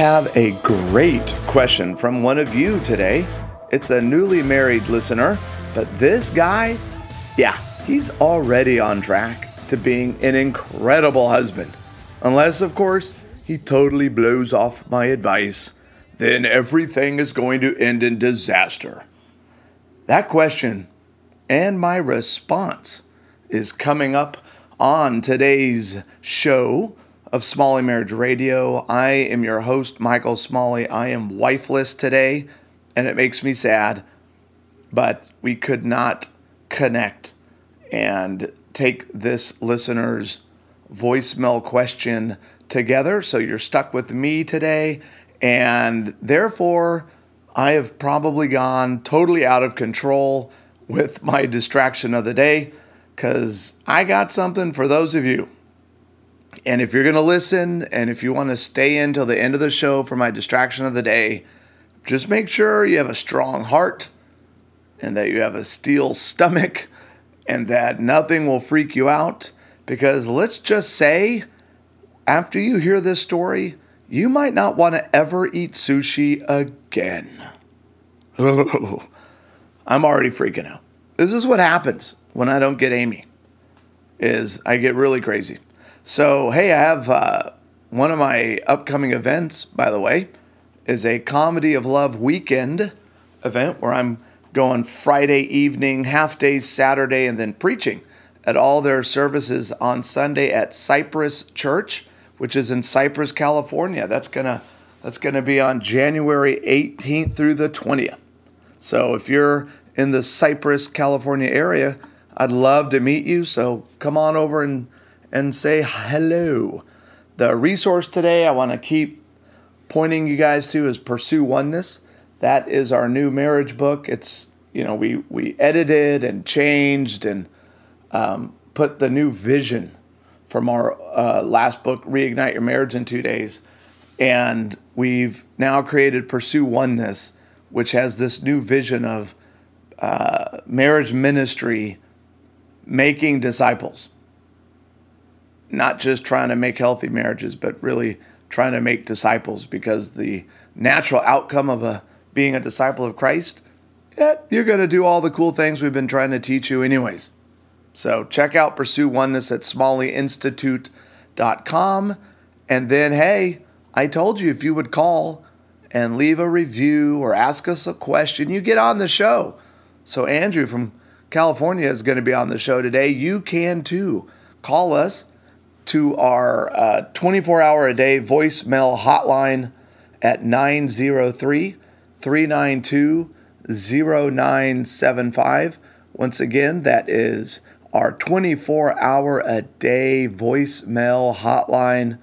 Have a great question from one of you today. It's a newly married listener, but this guy, yeah, he's already on track to being an incredible husband. Unless, of course, he totally blows off my advice. Then everything is going to end in disaster. That question and my response is coming up on today's show of Smalley Marriage Radio. I am your host, Michael Smalley. I am wifeless today, and it makes me sad, but we could not connect and take this listener's voicemail question together. So you're stuck with me today, and therefore, I have probably gone totally out of control with my distraction of the day because I got something for those of you. And if you're going to listen and if you want to stay in till the end of the show for my distraction of the day, just make sure you have a strong heart and that you have a steel stomach and that nothing will freak you out. Because let's just say, after you hear this story, you might not want to ever eat sushi again. I'm already freaking out. This is what happens when I don't get Amy. Is I get really crazy. So hey, I have uh, one of my upcoming events. By the way, is a comedy of love weekend event where I'm going Friday evening, half day Saturday, and then preaching at all their services on Sunday at Cypress Church, which is in Cypress, California. That's gonna that's gonna be on January 18th through the 20th. So if you're in the Cypress, California area, I'd love to meet you. So come on over and, and say hello. The resource today I want to keep pointing you guys to is Pursue Oneness. That is our new marriage book. It's, you know, we, we edited and changed and um, put the new vision from our uh, last book, Reignite Your Marriage in Two Days. And we've now created Pursue Oneness, which has this new vision of uh, marriage ministry making disciples. Not just trying to make healthy marriages, but really trying to make disciples because the natural outcome of a being a disciple of Christ, yeah, you're going to do all the cool things we've been trying to teach you anyways. So check out Pursue Oneness at smalleyinstitute.com. And then, hey, I told you if you would call and leave a review or ask us a question, you get on the show. So Andrew from California is going to be on the show today. You can too. Call us to our uh, 24 hour a day voicemail hotline at 903 392 0975. Once again, that is our 24 hour a day voicemail hotline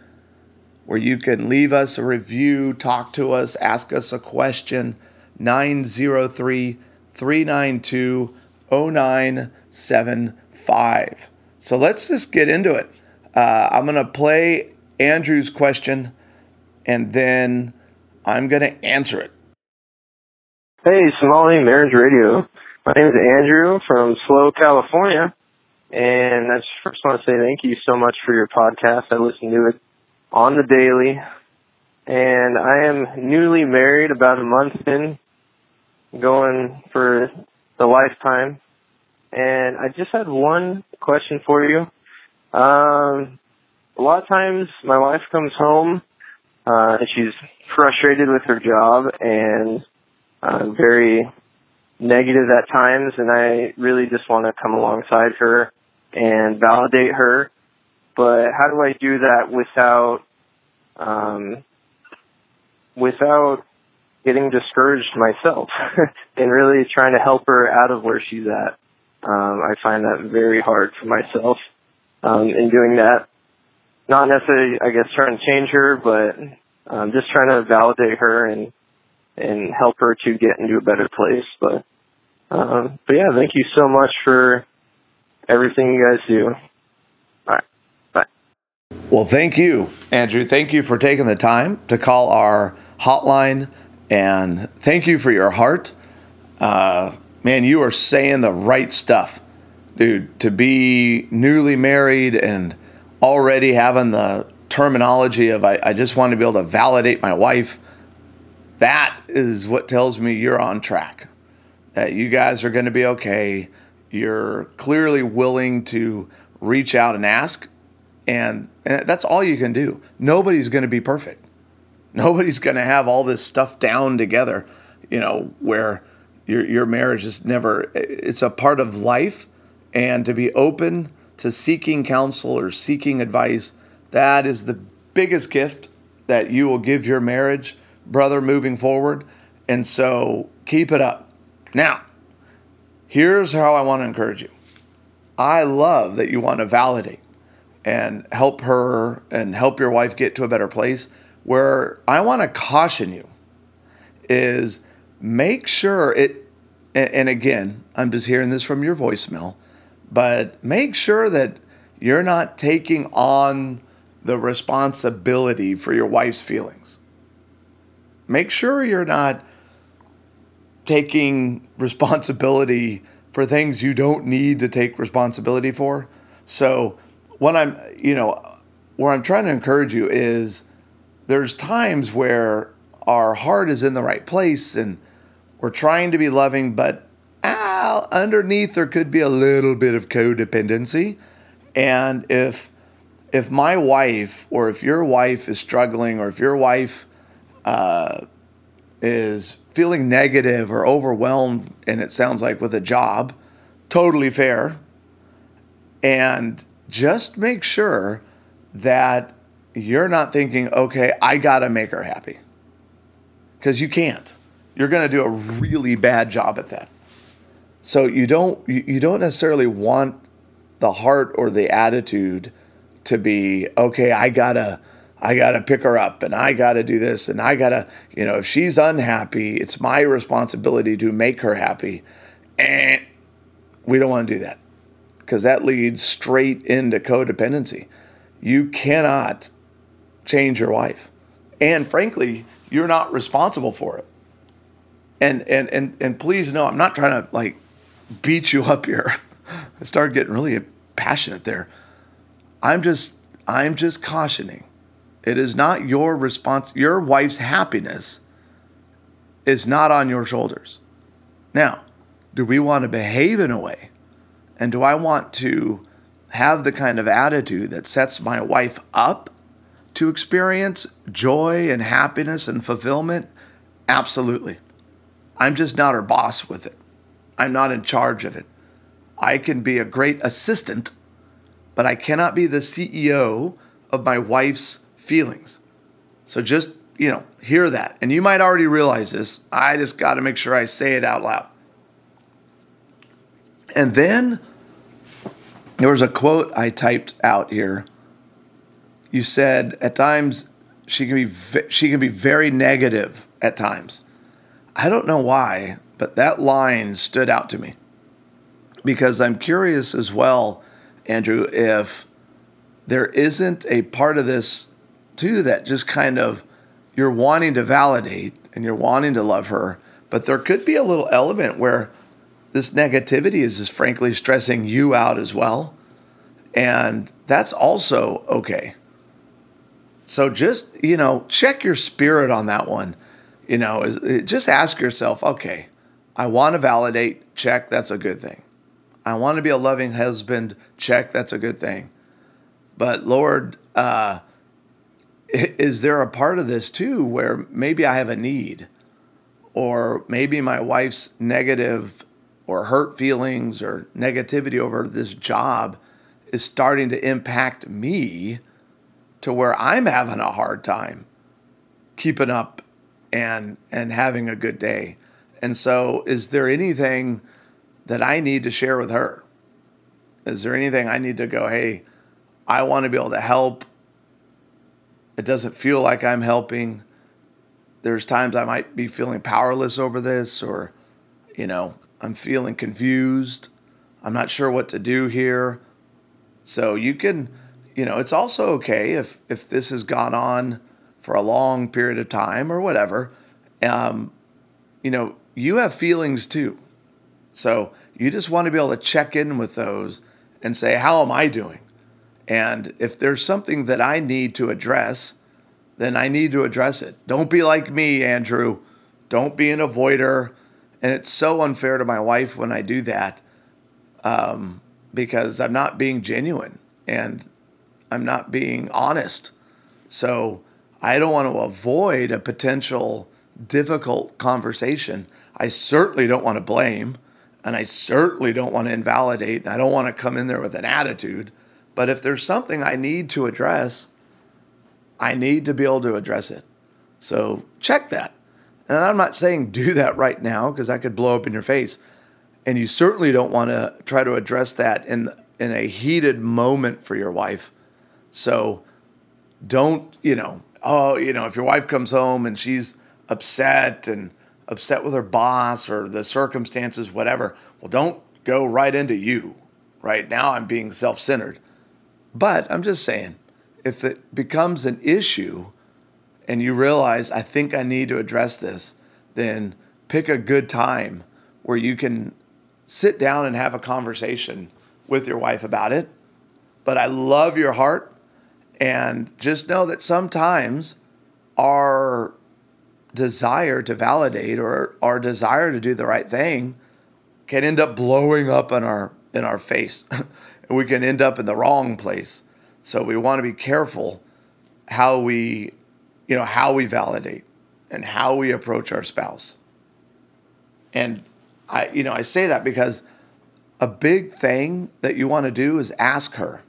where you can leave us a review, talk to us, ask us a question. 903 392 0975. So let's just get into it. Uh, I'm going to play Andrew's question and then I'm going to answer it. Hey, Smalley Marriage Radio. My name is Andrew from SLO, California. And I just want to say thank you so much for your podcast. I listen to it on the daily. And I am newly married, about a month in, going for the lifetime. And I just had one question for you. Um, a lot of times my wife comes home, uh, and she's frustrated with her job and, uh, very negative at times and I really just want to come alongside her and validate her. But how do I do that without, um, without getting discouraged myself and really trying to help her out of where she's at. Um, I find that very hard for myself um, in doing that. Not necessarily, I guess, trying to change her, but um, just trying to validate her and and help her to get into a better place. But um, but yeah, thank you so much for everything you guys do. All right, bye. Well, thank you, Andrew. Thank you for taking the time to call our hotline and thank you for your heart. Uh, man, you are saying the right stuff, dude. To be newly married and already having the terminology of I, I just want to be able to validate my wife, that is what tells me you're on track. That you guys are going to be okay. You're clearly willing to reach out and ask. And, and that's all you can do. Nobody's going to be perfect. Nobody's going to have all this stuff down together, you know, where your, your marriage is never, it's a part of life. And to be open to seeking counsel or seeking advice, that is the biggest gift that you will give your marriage, brother, moving forward. And so keep it up. Now, here's how I want to encourage you. I love that you want to validate and help her and help your wife get to a better place. Where I want to caution you is make sure it, and again, I'm just hearing this from your voicemail, but make sure that you're not taking on the responsibility for your wife's feelings. Make sure you're not taking responsibility for things you don't need to take responsibility for. So, what I'm, you know, where I'm trying to encourage you is there's times where our heart is in the right place and we're trying to be loving, but underneath there could be a little bit of codependency. And if if my wife or if your wife is struggling or if your wife uh, is feeling negative or overwhelmed, and it sounds like with a job, totally fair. And just make sure that you're not thinking, okay, I got to make her happy. Because you can't. You're to do a really bad job at that. So you don't you don't necessarily want the heart or the attitude to be okay i gotta i gotta pick her up and i gotta do this and i gotta you know if she's unhappy it's my responsibility to make her happy. And we don't want to do that because that leads straight into codependency. You cannot change your wife. And frankly you're not responsible for it. And and and, and please know i'm not trying to like beat you up here i started getting really passionate there I'm just I'm just cautioning. It is not your response. Your wife's happiness is not on your shoulders. Now, do we want to behave in a way? And do I want to have the kind of attitude that sets my wife up to experience joy and happiness and fulfillment? Absolutely. I'm just not her boss with it. I'm not in charge of it. I can be a great assistant but I cannot be the CEO of my wife's feelings. So just, you know, hear that. And you might already realize this. I just got to make sure I say it out loud. And then there was a quote I typed out here. You said at times she can be she can be very negative at times. I don't know why, but that line stood out to me. Because I'm curious as well Andrew, if there isn't a part of this too that just kind of you're wanting to validate and you're wanting to love her, but there could be a little element where this negativity is just frankly stressing you out as well. And that's also okay. So just, you know, check your spirit on that one. You know, just ask yourself, okay, I want to validate, check, that's a good thing. I want to be a loving husband. Check, that's a good thing. But Lord, uh, is there a part of this too where maybe I have a need, or maybe my wife's negative or hurt feelings or negativity over this job is starting to impact me to where I'm having a hard time keeping up and and having a good day. And so is there anything that I need to share with her? Is there anything I need to go, hey, I want to be able to help? It doesn't feel like I'm helping. There's times I might be feeling powerless over this, or, you know, I'm feeling confused. I'm not sure what to do here. So you can, you know, it's also okay if if this has gone on for a long period of time or whatever. Um, you know, you have feelings too. So you just want to be able to check in with those and say, How am I doing? And if there's something that I need to address, then I need to address it. Don't be like me, Andrew. Don't be an avoider. And it's so unfair to my wife when I do that um, because I'm not being genuine and I'm not being honest. So I don't want to avoid a potential difficult conversation. I certainly don't want to blame and I certainly don't want to invalidate and I don't want to come in there with an attitude. But if there's something I need to address, I need to be able to address it. So check that. And I'm not saying do that right now because that could blow up in your face. And you certainly don't want to try to address that in in a heated moment for your wife. So don't, you know, oh, you know, if your wife comes home and she's upset and upset with her boss or the circumstances, whatever, well, don't go right into you. Right now, I'm being self centered. But I'm just saying, if it becomes an issue and you realize, I think I need to address this, then pick a good time where you can sit down and have a conversation with your wife about it. But I love your heart. And just know that sometimes our desire to validate or our desire to do the right thing can end up blowing up in our in our face. and we can end up in the wrong place. So we want to be careful how we you know how we validate and how we approach our spouse. And I you know I say that because a big thing that you want to do is ask her.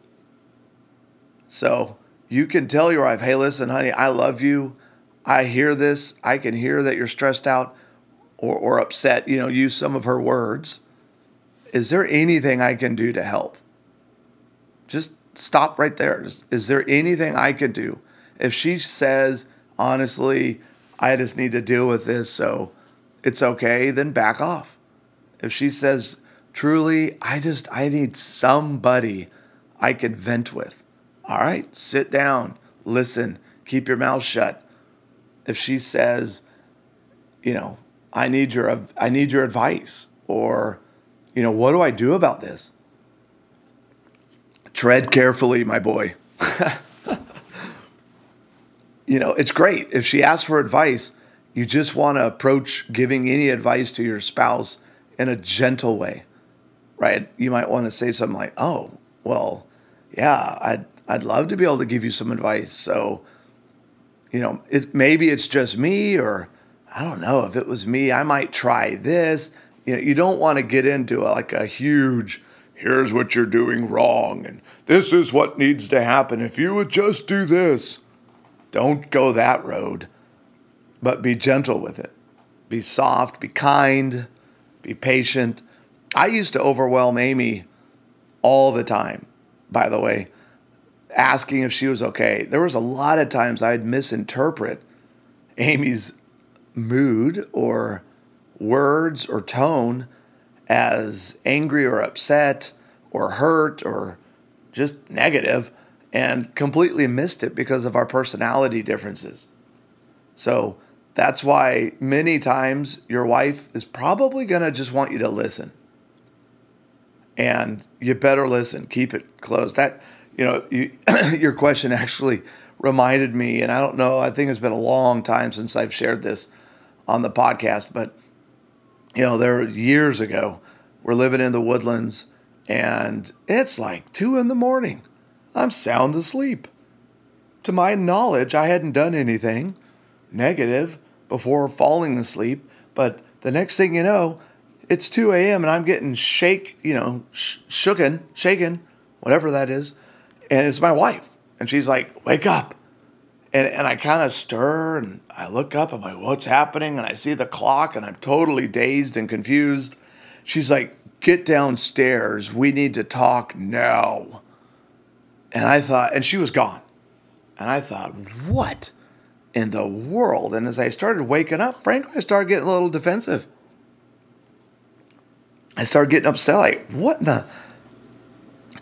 So you can tell your wife, hey, listen, honey, I love you. I hear this. I can hear that you're stressed out or, or upset. You know, use some of her words. Is there anything I can do to help? Just stop right there. Is there anything I could do? If she says, honestly, I just need to deal with this, so it's okay, then back off. If she says, truly, I just, I need somebody I could vent with. All right, sit down, listen, keep your mouth shut. If she says, you know, I need your, I need your advice, or, you know, what do I do about this? Tread carefully, my boy. you know, it's great. If she asks for advice, you just want to approach giving any advice to your spouse in a gentle way right? You might want to say something like, "Oh, well, yeah, I'd I'd love to be able to give you some advice." So, you know, it maybe it's just me, or I don't know. If it was me, I might try this. You know, you don't want to get into a, like a huge. Here's what you're doing wrong, and this is what needs to happen. If you would just do this, don't go that road, but be gentle with it. Be soft, be kind, be patient I used to overwhelm Amy all the time, by the way, asking if she was okay. There was a lot of times I'd misinterpret Amy's mood or words or tone as angry or upset or hurt or just negative and completely missed it because of our personality differences. So that's why many times your wife is probably going to just want you to listen and you better listen. Keep it closed. That you know, you, your question actually reminded me, and I don't know. I think it's been a long time since I've shared this on the podcast, but you know, there years ago, we're living in the woodlands, and it's like two in the morning. I'm sound asleep. To my knowledge, I hadn't done anything negative before falling asleep, but the next thing you know, it's 2 a.m. and I'm getting shake, you know, sh- shooken, shaken, whatever that is. And it's my wife. And she's like, wake up. And, and I kind of stir and I look up. I'm like, what's happening? And I see the clock and I'm totally dazed and confused. She's like, get downstairs. We need to talk now. And I thought, and she was gone. And I thought, what in the world? And as I started waking up, frankly, I started getting a little defensive. I started getting upset. Like, what the?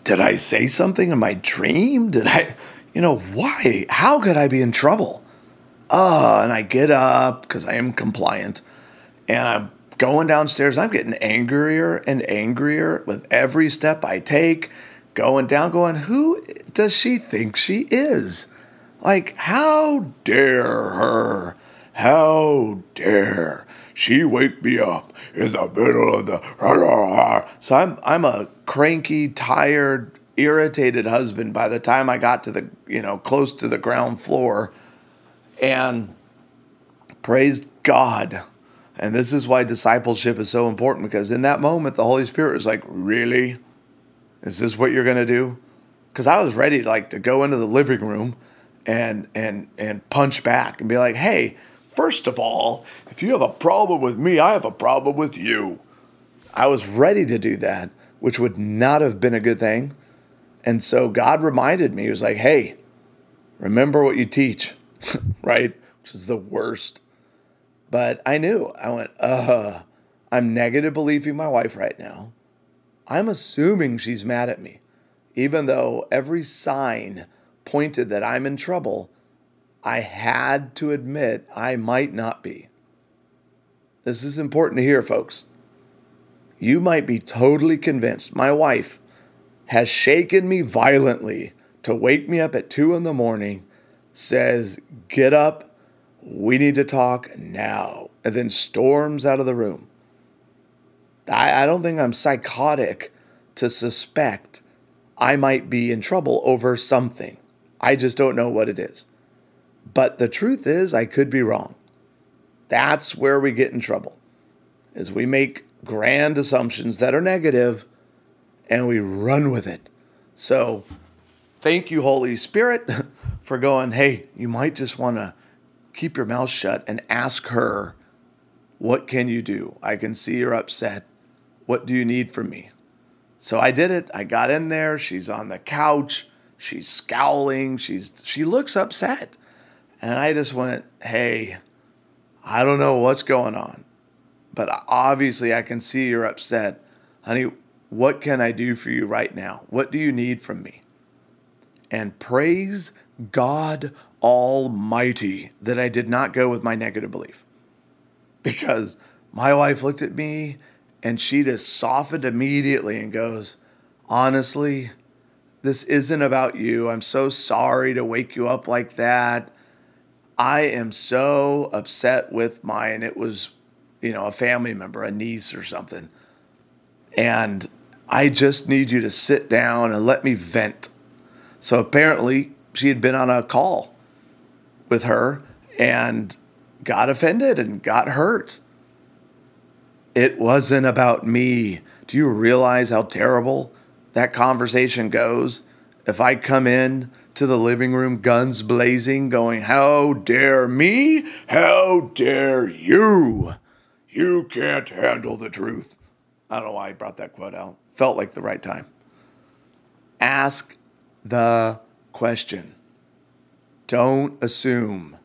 Did I say something in my dream? Did I, you know, why? How could I be in trouble? Uh, and I get up because I am compliant and I'm going downstairs. I'm getting angrier and angrier with every step I take going down, going, who does she think she is? Like, how dare her? How dare she wake me up in the middle of the. So I'm, I'm a cranky, tired, irritated husband by the time I got to the, you know, close to the ground floor. And praised God. And this is why discipleship is so important because in that moment, the Holy Spirit was like, Really? Is this what you're going to do? Because I was ready like to go into the living room and and and punch back and be like, "Hey, first of all, if you have a problem with me, I have a problem with you." I was ready to do that, which would not have been a good thing. And so God reminded me, He was like, "Hey, remember what you teach." right? Which is the worst. But I knew. I went, "Uh, I'm negative believing my wife right now." I'm assuming she's mad at me. Even though every sign pointed that I'm in trouble, I had to admit I might not be. This is important to hear, folks. You might be totally convinced my wife has shaken me violently to wake me up at two in the morning, says, Get up, we need to talk now, and then storms out of the room. I, I don't think I'm psychotic to suspect I might be in trouble over something. I just don't know what it is. But the truth is, I could be wrong. That's where we get in trouble. Is we make grand assumptions that are negative and we run with it. So, thank you Holy Spirit for going, "Hey, you might just want to keep your mouth shut and ask her, what can you do? I can see you're upset. What do you need from me? So I did it. I got in there. She's on the couch. She's scowling. She's she looks upset. And I just went, "Hey, I don't know what's going on, but obviously I can see you're upset. Honey, what can I do for you right now? What do you need from me?" And praise God Almighty that I did not go with my negative belief. Because my wife looked at me and she just softened immediately and goes, Honestly, this isn't about you. I'm so sorry to wake you up like that. I am so upset with mine. It was, you know, a family member, a niece or something. And I just need you to sit down and let me vent. So apparently, she had been on a call with her and got offended and got hurt. It wasn't about me. Do you realize how terrible that conversation goes? If I come in to the living room, guns blazing, going, How dare me? How dare you? You can't handle the truth. I don't know why I brought that quote out. Felt like the right time. Ask the question. Don't assume.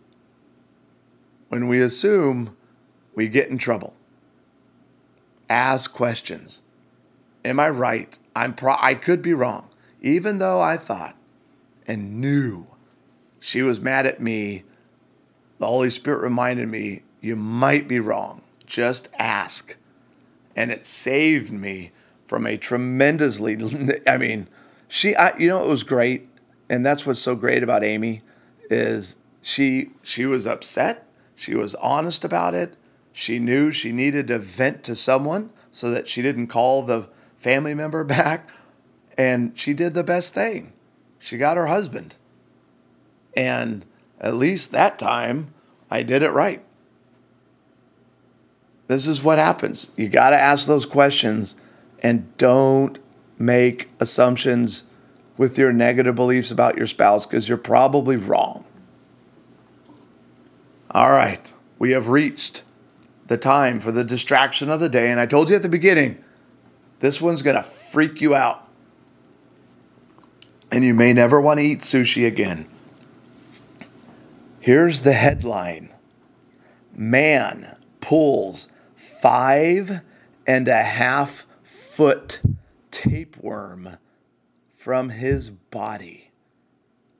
When we assume, we get in trouble ask questions. Am I right? I'm pro- I could be wrong. Even though I thought and knew she was mad at me, the Holy Spirit reminded me, you might be wrong. Just ask. And it saved me from a tremendously, I mean, she, I, you know, it was great. And that's what's so great about Amy is she, she was upset. She was honest about it. She knew she needed to vent to someone so that she didn't call the family member back. And she did the best thing. She got her husband. And at least that time, I did it right. This is what happens. You got to ask those questions and don't make assumptions with your negative beliefs about your spouse because you're probably wrong. All right, we have reached the time for the distraction of the day. And I told you at the beginning, this one's going to freak you out. And you may never want to eat sushi again. Here's the headline Man pulls five and a half foot tapeworm from his body.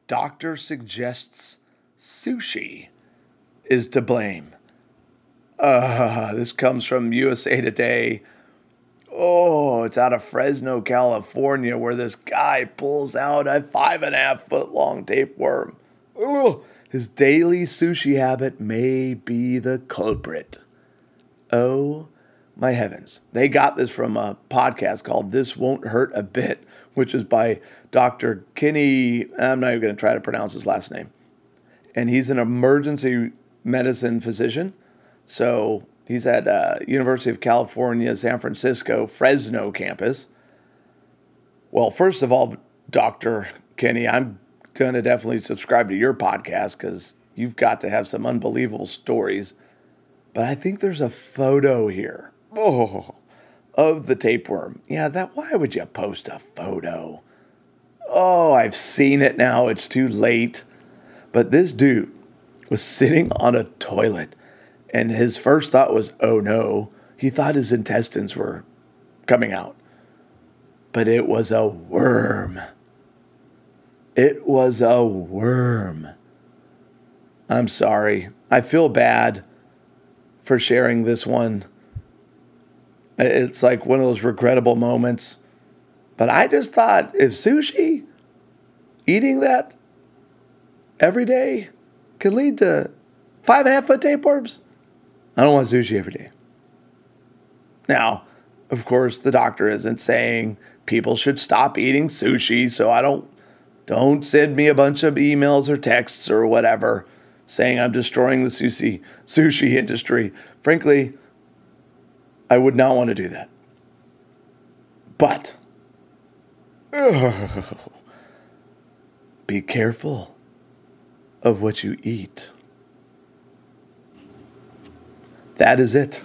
Doctor suggests sushi is to blame. Uh, this comes from USA Today. Oh, it's out of Fresno, California, where this guy pulls out a five and a half foot long tapeworm. Oh, his daily sushi habit may be the culprit. Oh my heavens. They got this from a podcast called This Won't Hurt a Bit, which is by Dr. Kenny. I'm not even going to try to pronounce his last name. And he's an emergency medicine physician. So he's at uh, University of California, San Francisco, Fresno campus. Well, first of all, Dr. Kenny, I'm going to definitely subscribe to your podcast because you've got to have some unbelievable stories. But I think there's a photo here. Oh, of the tapeworm. Yeah, that why would you post a photo? Oh, I've seen it now. It's too late. But this dude was sitting on a toilet and his first thought was, "Oh no." He thought his intestines were coming out. But it was a worm. It was a worm. I'm sorry. I feel bad for sharing this one. It's like one of those regrettable moments. But I just thought if sushi, eating that every day, could lead to five and a half foot tapeworms, I don't want sushi every day. Now, of course, the doctor isn't saying people should stop eating sushi, so I don't don't send me a bunch of emails or texts or whatever saying I'm destroying the sushi sushi industry. Frankly, I would not want to do that. But be careful of what you eat. That is it.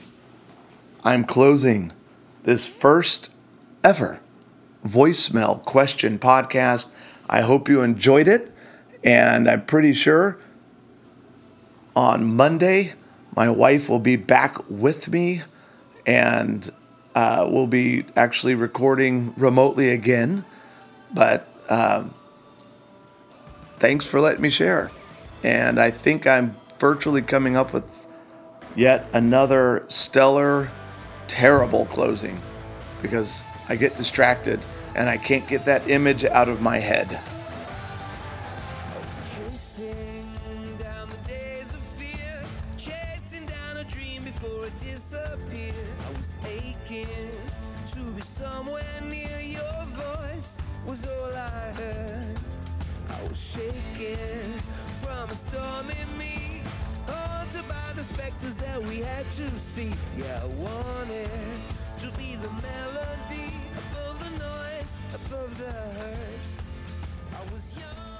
I'm closing this first ever voicemail question podcast. I hope you enjoyed it. And I'm pretty sure on Monday, my wife will be back with me and uh, we'll be actually recording remotely again. But um, thanks for letting me share. And I think I'm virtually coming up with yet another stellar, terrible closing because I get distracted and I can't get that image out of my head. specters that we had to see. Yeah, I wanted to be the melody above the noise, above the hurt. I was young.